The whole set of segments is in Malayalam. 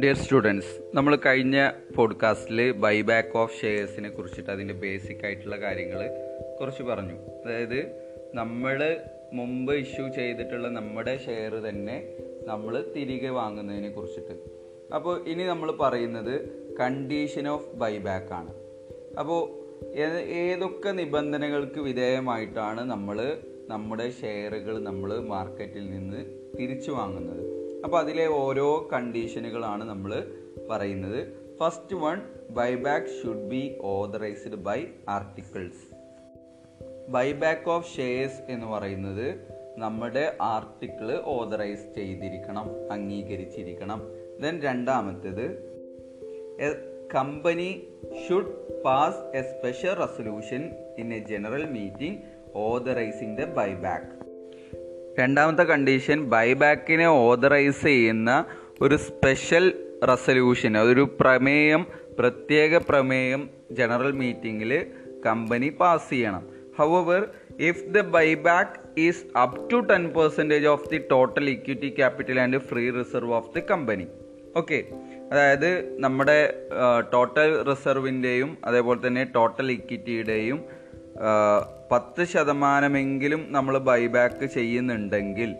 ഡിയർ സ്റ്റുഡൻസ് നമ്മൾ കഴിഞ്ഞ പോഡ്കാസ്റ്റിൽ ബൈബാക്ക് ഓഫ് ഷെയർസിനെ കുറിച്ചിട്ട് അതിന്റെ ബേസിക് ആയിട്ടുള്ള കാര്യങ്ങൾ കുറച്ച് പറഞ്ഞു. അതായത് നമ്മൾ മുമ്പ് ഇഷ്യൂ ചെയ്തിട്ടുള്ള നമ്മുടെ ഷെയർ തന്നെ നമ്മൾ തിരികെ വാങ്ങുന്നതിനെ കുറിച്ചിട്ട്. അപ്പോൾ ഇനി നമ്മൾ പറയുന്നത് കണ്ടീഷൻ ഓഫ് ബൈബാക്ക് ആണ്. അപ്പോൾ ഏതൊക്കെ നിബന്ധനകൾക്ക് വിധേയമായിട്ടാണ് നമ്മൾ നമ്മുടെ ഷെയറുകൾ നമ്മൾ മാർക്കറ്റിൽ നിന്ന് തിരിച്ചു വാങ്ങുന്നത്. അപ്പോൾ അതിലെ ഓരോ കണ്ടീഷനുകളാണ് നമ്മൾ പറയുന്നത്. First one buyback should be authorised by articles buyback of shares എന്ന് പറയുന്നത് നമ്മുടെ ആർട്ടിക്കിൾ ഓതറൈസ് ചെയ്തിരിക്കണം അംഗീകരിച്ചിരിക്കണം. ദെൻ രണ്ടാമത്തേത് company should pass a special resolution in a general meeting authorising the buyback രണ്ടാമത്തെ കണ്ടീഷൻ ബൈബാക്കിനെ ഓതറൈസ് ചെയ്യുന്ന ഒരു സ്പെഷ്യൽ റെസൊല്യൂഷൻ അതൊരു പ്രമേയം പ്രത്യേക പ്രമേയം ജനറൽ മീറ്റിംഗിൽ കമ്പനി പാസ് ചെയ്യണം. However if the buyback is up to ten percentage of the total equity capital and free reserve of the company okay അതായത് നമ്മുടെ ടോട്ടൽ റിസർവിന്റെയും അതേപോലെ തന്നെ ടോട്ടൽ ഇക്വിറ്റിയുടെയും പത്ത് ശതമാനമെങ്കിലും നമ്മൾ ബൈബാക്ക് ചെയ്യുന്നുണ്ടെങ്കിൽ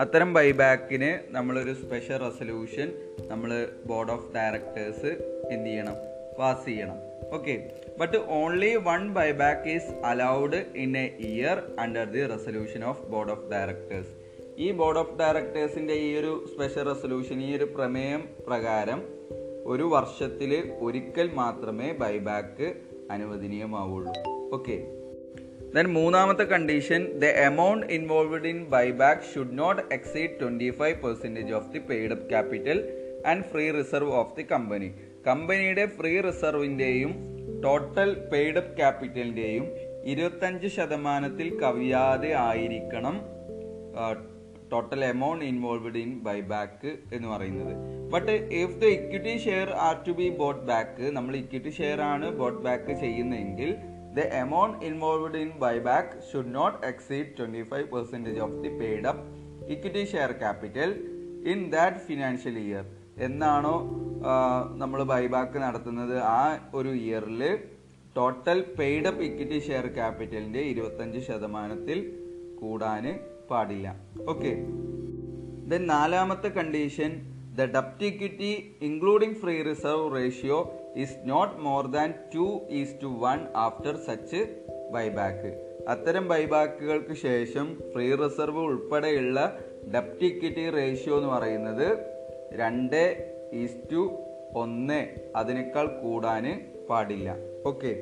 അത്തരം ബൈബാക്കിന് നമ്മളൊരു സ്പെഷ്യൽ റെസൊല്യൂഷൻ നമ്മൾ ബോർഡ് ഓഫ് ഡയറക്ടേഴ്സ് എന്ത് ചെയ്യണം? പാസ് ചെയ്യണം. Okay but only one buyback is allowed in a year under the resolution of board of directors ഈ ബോർഡ് ഓഫ് ഡയറക്ടേഴ്സിന്റെ ഈ ഒരു സ്പെഷ്യൽ റെസൊല്യൂഷൻ ഈ ഒരു പ്രമേയം പ്രകാരം ഒരു വർഷത്തിൽ ഒരിക്കൽ മാത്രമേ ബൈബാക്ക് അനുവദനീയമാവുള്ളൂ ഓക്കെ ദെൻ മൂന്നാമത്തെ condition the amount involved in buyback should not exceed twenty five percentage of the paid up capital and free reserve of the company കമ്പനിയുടെ ഫ്രീ റിസർവിന്റെയും ടോട്ടൽ പെയ്ഡ് അപ്പ് ക്യാപിറ്റലിന്റെയും ഇരുപത്തഞ്ച് ശതമാനത്തിൽ കവിയാതെ ആയിരിക്കണം total amount involved in buy back എന്ന് പറയുന്നത്. But if the equity share are to be bought back നമ്മൾ ഇക്വിറ്റി ഷെയർ ആണ് ബോട്ട് ബാക്ക് ചെയ്യുന്നതെങ്കിൽ the amount involved in buy back should not exceed twenty five percentage of the paid up equity share capital in that financial year എന്നാണോ നമ്മൾ ബൈബാക്ക് നടത്തുന്നത്? ആ ഒരു ഇയറിൽ total paid up equity share ക്യാപിറ്റലിന്റെ ഇരുപത്തഞ്ച് ശതമാനത്തിൽ കൂടാൻ പാടില്ല. ഓക്കെ ദെൻ നാലാമത്തെ condition the debt equity including free reserve ratio is not more than two is to one after such buyback അത്തരം ബൈബാക്കുകൾക്ക് ശേഷം ഫ്രീ റിസർവ് ഉൾപ്പെടെയുള്ള ഡപ്റ്റിക്വിറ്റി റേഷ്യോ എന്ന് പറയുന്നത് രണ്ട് ഈസ് ടു ഒന്ന്. അതിനേക്കാൾ കൂടാൻ പാടില്ല. ഓക്കെ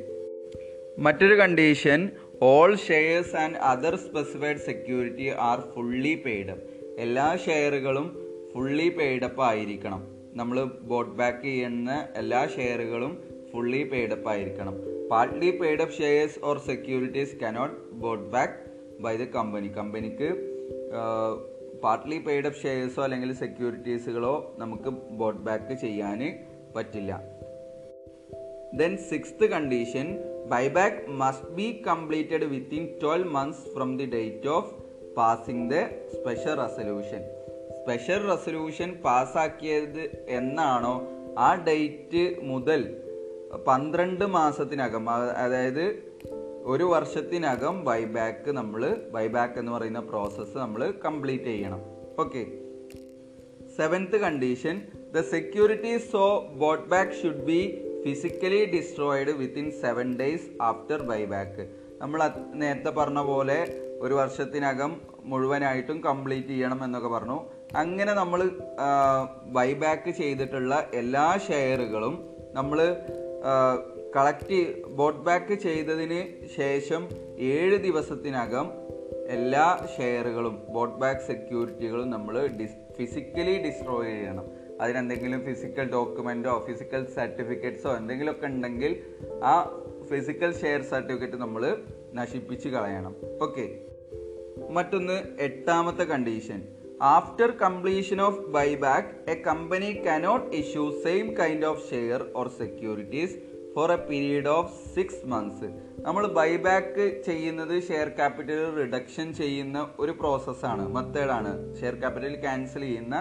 മറ്റൊരു condition all shares and other specified security are fully paid എല്ലാ ഷെയറുകളും ഫുള്ളി പെയ്ഡപ്പ് ആയിരിക്കണം. നമ്മൾ ബോട്ട് ബാക്ക് ചെയ്യുന്ന എല്ലാ ഷെയറുകളും ഫുള്ളി പെയ്ഡപ്പ് ആയിരിക്കണം. Partly paid up shares or securities cannot bought back by the company കമ്പനിക്ക് പാർട്ട്ലി പെയ്ഡപ്പ് ഷെയർസോ അല്ലെങ്കിൽ സെക്യൂരിറ്റീസുകളോ നമുക്ക് ബോട്ട് ബാക്ക് ചെയ്യാൻ പറ്റില്ല. Then sixth condition buyback must be completed within twelve months from the date of passing the special resolution special resolution പാസ്സാക്കിയത് എന്നാണോ ആ ഡേറ്റ് മുതൽ പന്ത്രണ്ട് മാസത്തിനകം അതായത് ഒരു വർഷത്തിനകം ബൈബാക്ക് നമ്മൾ ബൈബാക്ക് എന്ന് പറയുന്ന പ്രോസസ്സ് നമ്മൾ കംപ്ലീറ്റ് ചെയ്യണം. Okay seventh condition the securities so bought back should be physically destroyed within seven days after buyback നമ്മൾ നേരത്തെ പറഞ്ഞ പോലെ ഒരു വർഷത്തിനകം മുഴുവനായിട്ടും കംപ്ലീറ്റ് ചെയ്യണം എന്നൊക്കെ പറഞ്ഞു. അങ്ങനെ നമ്മൾ ബൈബാക്ക് ചെയ്തിട്ടുള്ള എല്ലാ ഷെയറുകളും നമ്മൾ കളക്ട് ബോട്ട് ബാക്ക് ചെയ്തതിന് ശേഷം ഏഴ് ദിവസത്തിനകം എല്ലാ ഷെയറുകളും ബോട്ട് ബാക്ക് സെക്യൂരിറ്റികളും നമ്മൾ ഡിസ് ഫിസിക്കലി ഡിസ്ട്രോയ് ചെയ്യണം. അതിനെന്തെങ്കിലും ഫിസിക്കൽ ഡോക്യുമെന്റോ ഫിസിക്കൽ സർട്ടിഫിക്കറ്റ്സോ എന്തെങ്കിലുമൊക്കെ ഉണ്ടെങ്കിൽ ആ ഫിസിക്കൽ ഷെയർ സർട്ടിഫിക്കറ്റ് നമ്മൾ നശിപ്പിച്ച് കളയണം. ഓക്കെ മറ്റൊന്ന് എട്ടാമത്തെ condition after completion of buyback a company cannot issue same kind of share or securities for a period of six months നമ്മൾ ബൈബാക്ക് ചെയ്യുന്നത് ഷെയർ ക്യാപിറ്റൽ റിഡക്ഷൻ ചെയ്യുന്ന ഒരു പ്രോസസ്സാണ് മെത്തേഡാണ് ഷെയർ ക്യാപിറ്റൽ ക്യാൻസൽ ചെയ്യുന്ന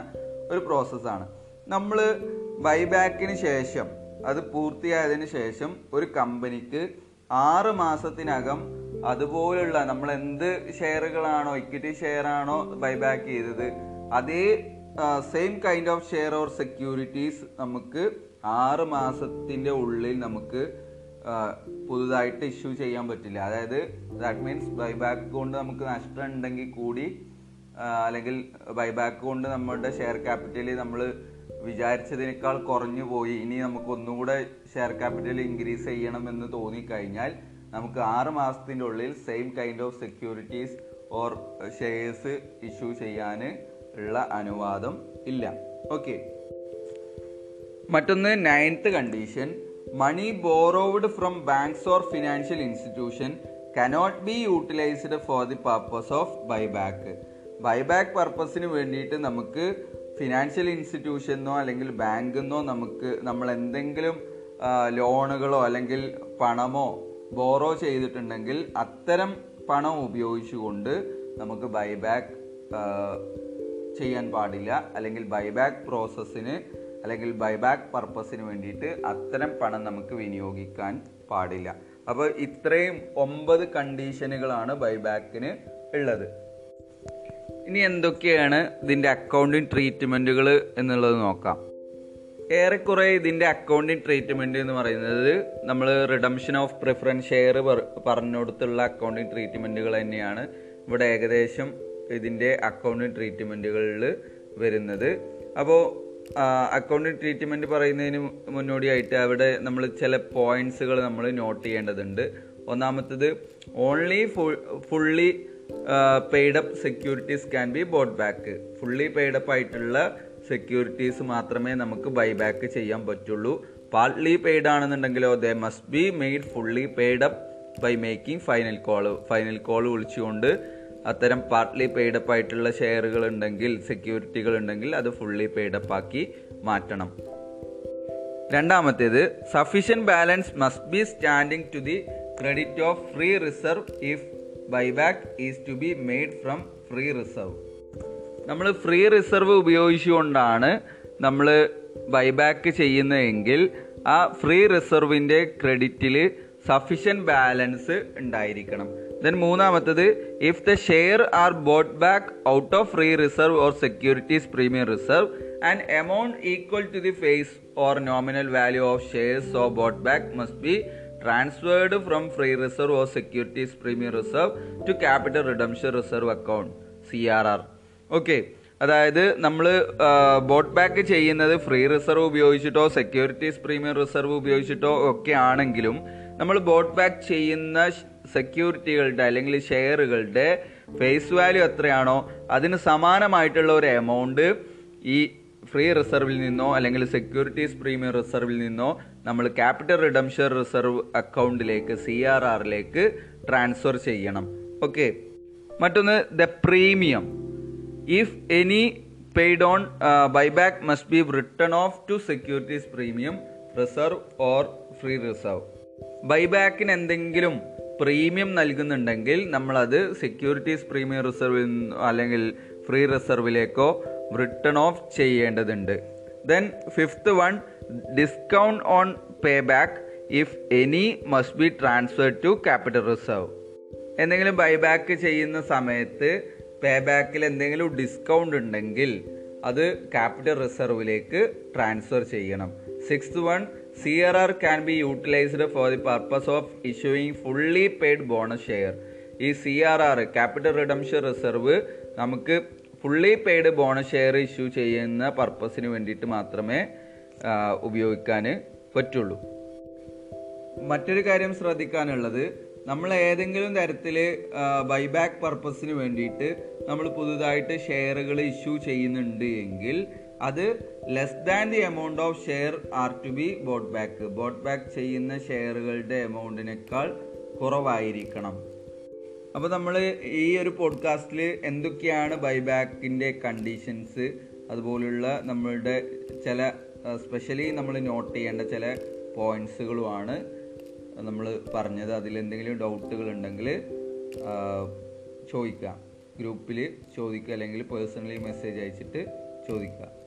ഒരു പ്രോസസ്സാണ് നമ്മൾ ബൈബാക്കിന് ശേഷം അത് പൂർത്തിയായതിനു ശേഷം ഒരു കമ്പനിക്ക് ആറ് മാസത്തിനകം അതുപോലുള്ള നമ്മൾ എന്ത് ഷെയറുകളാണോ ഇക്വിറ്റി ഷെയർ ആണോ ബൈബാക്ക് ചെയ്തത് അതേ same kind of share or securities നമുക്ക് ആറ് മാസത്തിന്റെ ഉള്ളിൽ നമുക്ക് പുതുതായിട്ട് ഇഷ്യൂ ചെയ്യാൻ പറ്റില്ല. അതായത് ദാറ്റ് മീൻസ് ബൈബാക്ക് കൊണ്ട് നമുക്ക് നഷ്ടം ഉണ്ടെങ്കിൽ കൂടി അല്ലെങ്കിൽ ബൈബാക്ക് കൊണ്ട് നമ്മുടെ ഷെയർ ക്യാപിറ്റലിൽ നമ്മൾ വിചാരിച്ചതിനേക്കാൾ കുറഞ്ഞു പോയി. ഇനി നമുക്ക് ഒന്നുകൂടെ ഷെയർ ക്യാപിറ്റൽ ഇൻക്രീസ് ചെയ്യണം എന്ന് തോന്നിക്കഴിഞ്ഞാൽ നമുക്ക് ആറ് മാസത്തിന്റെ ഉള്ളിൽ same kind of securities or shares issue ചെയ്യാൻ ഉള്ള അനുവാദം ഇല്ല. ഓക്കെ മറ്റൊന്ന് ninth condition money borrowed from banks or financial institution cannot be utilised for the purpose of buyback buyback പർപ്പസിന് വേണ്ടിയിട്ട് നമുക്ക് ഫിനാൻഷ്യൽ ഇൻസ്റ്റിറ്റ്യൂഷനോ അല്ലെങ്കിൽ ബാങ്കിന്നോ നമുക്ക് നമ്മൾ എന്തെങ്കിലും ലോണുകളോ അല്ലെങ്കിൽ പണമോ ബോറോ ചെയ്തിട്ടുണ്ടെങ്കിൽ അത്തരം പണം ഉപയോഗിച്ചുകൊണ്ട് നമുക്ക് ബൈബാക്ക് ചെയ്യാൻ പാടില്ല. അല്ലെങ്കിൽ ബൈബാക്ക് പ്രോസസ്സിന് അല്ലെങ്കിൽ ബൈബാക്ക് പർപ്പസിന് വേണ്ടിയിട്ട് അത്തരം പണം നമുക്ക് വിനിയോഗിക്കാൻ പാടില്ല. അപ്പോൾ ഇത്രയും ഒമ്പത് കണ്ടീഷനുകളാണ് ബൈബാക്കിന് ഉള്ളത്. ഇനി എന്തൊക്കെയാണ് ഇതിന്റെ അക്കൗണ്ടിങ് ട്രീറ്റ്മെന്റുകൾ എന്നുള്ളത് നോക്കാം. ഏറെക്കുറെ ഇതിന്റെ അക്കൗണ്ടിങ് ട്രീറ്റ്മെന്റ് എന്ന് പറയുന്നത് നമ്മൾ റിഡംഷൻ ഓഫ് പ്രിഫറൻസ് ഷെയർ പറഞ്ഞുകൊടുത്തുള്ള അക്കൗണ്ടിങ് ട്രീറ്റ്മെന്റുകൾ തന്നെയാണ്. ഇവിടെ ഏകദേശം ഇതിന്റെ അക്കൗണ്ടിങ് ട്രീറ്റ്മെന്റുകളിൽ വരുന്നത്. അപ്പോൾ അക്കൗണ്ടിങ് ട്രീറ്റ്മെന്റ് പറയുന്നതിന് മുന്നോടിയായിട്ട് അവിടെ നമ്മൾ ചില പോയിന്റ്സുകൾ നമ്മൾ നോട്ട് ചെയ്യേണ്ടതുണ്ട്. ഒന്നാമത്തത് only fully paid up securities can be bought back fully paid up ആയിട്ടുള്ള സെക്യൂരിറ്റീസ് മാത്രമേ നമുക്ക് ബൈ ബാക്ക് ചെയ്യാൻ പറ്റുള്ളൂ. Partly paid ആണെന്നുണ്ടെങ്കിലോ they must be made fully paid up by making final call final call വിളിച്ചുകൊണ്ട് അത്തരം പാർട്ട്ലി പെയ്ഡ് അപ്പ് ആയിട്ടുള്ള ഷെയറുകൾ ഉണ്ടെങ്കിൽ സെക്യൂരിറ്റികൾ ഉണ്ടെങ്കിൽ അത് ഫുള്ളി പെയ്ഡ് അപ്പ് ആക്കി മാറ്റണം. രണ്ടാമത്തേത് sufficient balance must be standing to the credit of free reserve if buyback is to be made from free reserve free free reserve ഉപയോഗിച്ചുകൊണ്ടാണ് നമ്മൾ ബൈബാക്ക് ചെയ്യുന്നതെങ്കിൽ ആ ഫ്രീ റിസർവിന്റെ ക്രെഡിറ്റിൽ സഫീഷ്യൻ ബാലൻസ് ഉണ്ടായിരിക്കണം. ദെൻ മൂന്നാമത്തത് if the share are bought back out of free reserve or securities premium reserve and amount equal to the face or nominal value of shares or bought back must be transferred from free reserve or securities premium reserve to capital redemption reserve account C R R okay അതായത് നമ്മൾ ബോട്ട് ബാക്ക് ചെയ്യുന്നത് ഫ്രീ റിസർവ് ഉപയോഗിച്ചിട്ടോ സെക്യൂരിറ്റീസ് പ്രീമിയം റിസർവ് ഉപയോഗിച്ചിട്ടോ ഒക്കെ ആണെങ്കിലും നമ്മൾ ബോട്ട് ബാക്ക് ചെയ്യുന്ന സെക്യൂരിറ്റികളുടെ അല്ലെങ്കിൽ ഷെയറുകളുടെ ഫേസ് വാല്യൂ എത്രയാണോ അതിന് സമാനമായിട്ടുള്ള ഒരു എമൗണ്ട് ഈ ഫ്രീ റിസർവിൽ നിന്നോ അല്ലെങ്കിൽ സെക്യൂരിറ്റീസ് പ്രീമിയം റിസർവിൽ നിന്നോ നമ്മൾ ക്യാപിറ്റൽ റിഡംഷർ റിസർവ് അക്കൗണ്ടിലേക്ക് സി ആർ ആറിലേക്ക് ട്രാൻസ്ഫർ ചെയ്യണം. ഓക്കെ മറ്റൊന്ന് the premium if any paid on buyback must be return of to securities premium reserve or free reserve ബൈബാക്കിന് എന്തെങ്കിലും പ്രീമിയം നൽകുന്നുണ്ടെങ്കിൽ നമ്മളത് സെക്യൂരിറ്റീസ് പ്രീമിയം റിസർവിൽ അല്ലെങ്കിൽ ഫ്രീ റിസർവിലേക്കോ റിട്ടേൺ ഓഫ് ചെയ്യേണ്ടതുണ്ട്. Then fifth one discount on pay back if any must be transfer to capital reserve എന്തെങ്കിലും ബൈബാക്ക് ചെയ്യുന്ന സമയത്ത് പേ ബാക്കിൽ എന്തെങ്കിലും ഡിസ്കൗണ്ട് ഉണ്ടെങ്കിൽ അത് ക്യാപിറ്റൽ റിസർവിലേക്ക് ട്രാൻസ്ഫർ ചെയ്യണം. Sixth one C R R can be utilised for the purpose of issuing fully paid bonus share ഈ C R R capital redemption reserve നമുക്ക് fully paid bonus share issue ചെയ്യുന്ന പർപ്പസിന് വേണ്ടിയിട്ട് മാത്രമേ ഉപയോഗിക്കാൻ പറ്റുള്ളൂ. മറ്റൊരു കാര്യം ശ്രദ്ധിക്കാനുള്ളത് നമ്മൾ ഏതെങ്കിലും തരത്തിൽ ബൈബാക്ക് പർപ്പസിന് വേണ്ടിയിട്ട് നമ്മൾ പുതുതായിട്ട് ഷെയറുകൾ ഇഷ്യൂ ചെയ്യുന്നുണ്ട് എങ്കിൽ അത് less than the amount of share are to be bought back bought back ചെയ്യുന്ന ഷെയറുകളുടെ എമൗണ്ടിനേക്കാൾ കുറവായിരിക്കണം. അപ്പോൾ നമ്മൾ ഈ ഒരു പോഡ്കാസ്റ്റിൽ എന്തൊക്കെയാണ് ബൈബാക്കിന്റെ കണ്ടീഷൻസ്? അതുപോലുള്ള നമ്മളുടെ ചില സ്പെഷ്യലി നമ്മൾ നോട്ട് ചെയ്യേണ്ട ചില പോയിന്റ്സുകളുമാണ് നമ്മൾ പറഞ്ഞത്. അതിലെന്തെങ്കിലും ഡൗട്ടുകൾ ഉണ്ടെങ്കിൽ ചോദിക്കുക. ഗ്രൂപ്പിൽ ചോദിക്കുക. അല്ലെങ്കിൽ പേഴ്സണലി മെസ്സേജ് അയച്ചിട്ട് ചോദിക്കുക.